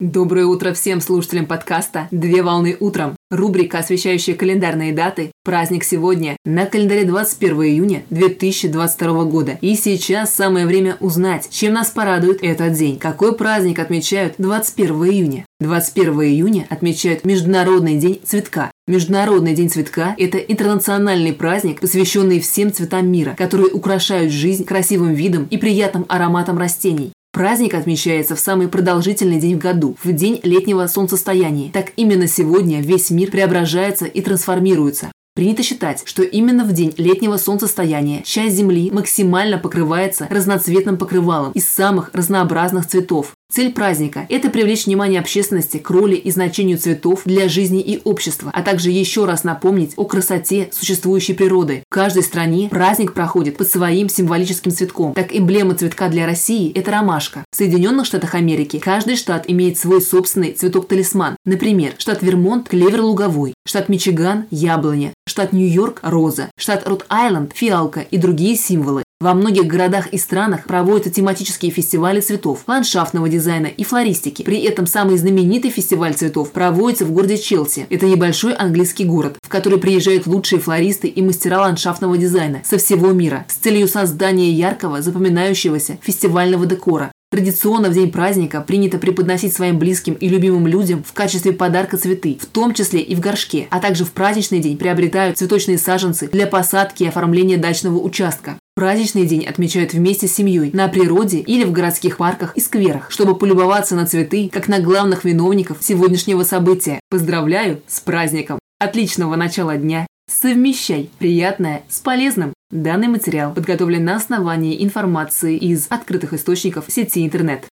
Доброе утро всем слушателям подкаста «Две волны утром». Рубрика, освещающая календарные даты. Праздник сегодня на календаре 21 июня 2022 года. И сейчас самое время узнать, чем нас порадует этот день. Какой праздник отмечают 21 июня? 21 июня отмечают Международный день цветка. Международный день цветка – это интернациональный праздник, посвященный всем цветам мира, которые украшают жизнь красивым видом и приятным ароматом растений. Праздник отмечается в самый продолжительный день в году, в день летнего солнцестояния. Так именно сегодня весь мир преображается и трансформируется. Принято считать, что именно в день летнего солнцестояния часть Земли максимально покрывается разноцветным покрывалом из самых разнообразных цветов. Цель праздника – это привлечь внимание общественности к роли и значению цветов для жизни и общества, а также еще раз напомнить о красоте существующей природы. В каждой стране праздник проходит под своим символическим цветком. Так эмблема цветка для России – это ромашка. В Соединенных Штатах Америки каждый штат имеет свой собственный цветок-талисман. Например, штат Вермонт – клевер луговой, штат Мичиган – яблоня, штат Нью-Йорк – роза, штат Рот-Айленд – фиалка и другие символы. Во многих городах и странах проводятся тематические фестивали цветов, ландшафтного дизайна и флористики. При этом самый знаменитый фестиваль цветов проводится в городе Челси. Это небольшой английский город, в который приезжают лучшие флористы и мастера ландшафтного дизайна со всего мира с целью создания яркого, запоминающегося фестивального декора. Традиционно в день праздника принято преподносить своим близким и любимым людям в качестве подарка цветы, в том числе и в горшке, а также в праздничный день приобретают цветочные саженцы для посадки и оформления дачного участка. Праздничный день отмечают вместе с семьей на природе или в городских парках и скверах, чтобы полюбоваться на цветы, как на главных виновников сегодняшнего события. Поздравляю с праздником! Отличного начала дня! Совмещай приятное с полезным. Данный материал подготовлен на основании информации из открытых источников сети интернет.